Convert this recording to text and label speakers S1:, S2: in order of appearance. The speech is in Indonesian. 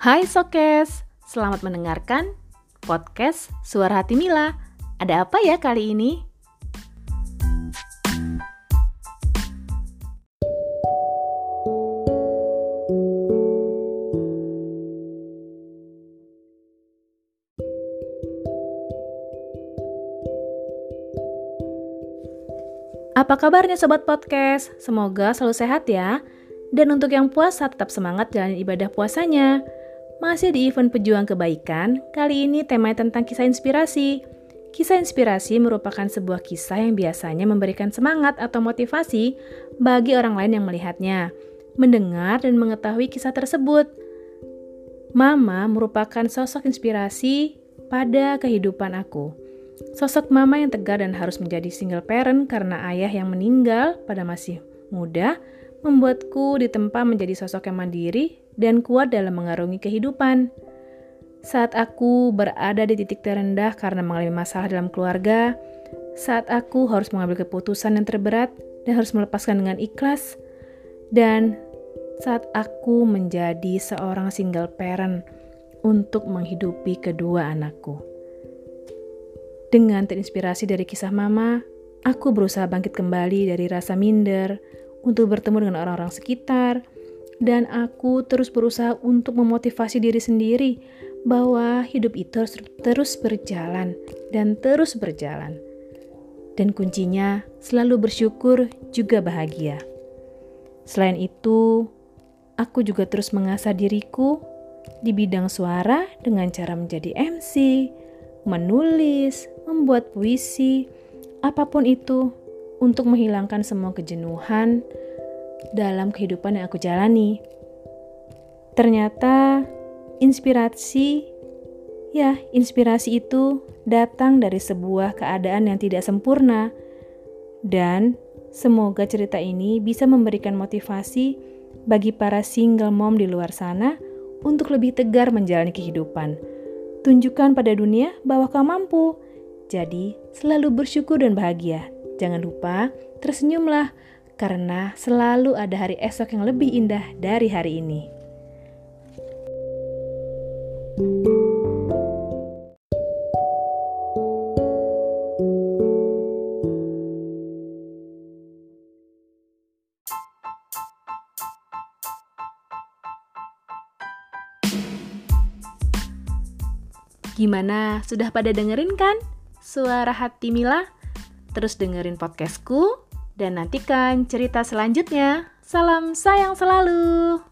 S1: Hai Sokes, selamat mendengarkan podcast Suara Hati Mila. Ada apa ya kali ini? Apa kabarnya sobat podcast? Semoga selalu sehat ya. Dan untuk yang puasa tetap semangat jalan ibadah puasanya. Masih di event pejuang kebaikan, kali ini temanya tentang kisah inspirasi. Kisah inspirasi merupakan sebuah kisah yang biasanya memberikan semangat atau motivasi bagi orang lain yang melihatnya, mendengar dan mengetahui kisah tersebut. Mama merupakan sosok inspirasi pada kehidupan aku. Sosok mama yang tegar dan harus menjadi single parent karena ayah yang meninggal pada masih muda membuatku ditempa menjadi sosok yang mandiri dan kuat dalam mengarungi kehidupan. Saat aku berada di titik terendah karena mengalami masalah dalam keluarga, saat aku harus mengambil keputusan yang terberat dan harus melepaskan dengan ikhlas, dan saat aku menjadi seorang single parent untuk menghidupi kedua anakku. Dengan terinspirasi dari kisah mama, aku berusaha bangkit kembali dari rasa minder, untuk bertemu dengan orang-orang sekitar, dan aku terus berusaha untuk memotivasi diri sendiri bahwa hidup itu harus terus berjalan dan terus berjalan. Dan kuncinya selalu bersyukur juga bahagia. Selain itu, aku juga terus mengasah diriku di bidang suara dengan cara menjadi MC, menulis, membuat puisi, apa pun itu untuk menghilangkan semua kejenuhan dalam kehidupan yang aku jalani. Ternyata inspirasi, ya, inspirasi itu datang dari sebuah keadaan yang tidak sempurna, dan semoga cerita ini bisa memberikan motivasi bagi para single mom di luar sana untuk lebih tegar menjalani kehidupan. Tunjukkan pada dunia bahwa kau mampu, jadi selalu bersyukur dan bahagia. Jangan lupa tersenyumlah karena selalu ada hari esok yang lebih indah dari hari ini. Gimana? Sudah pada dengerin kan? Suara hati Mila? Terus dengerin podcastku dan nantikan cerita selanjutnya. Salam sayang selalu.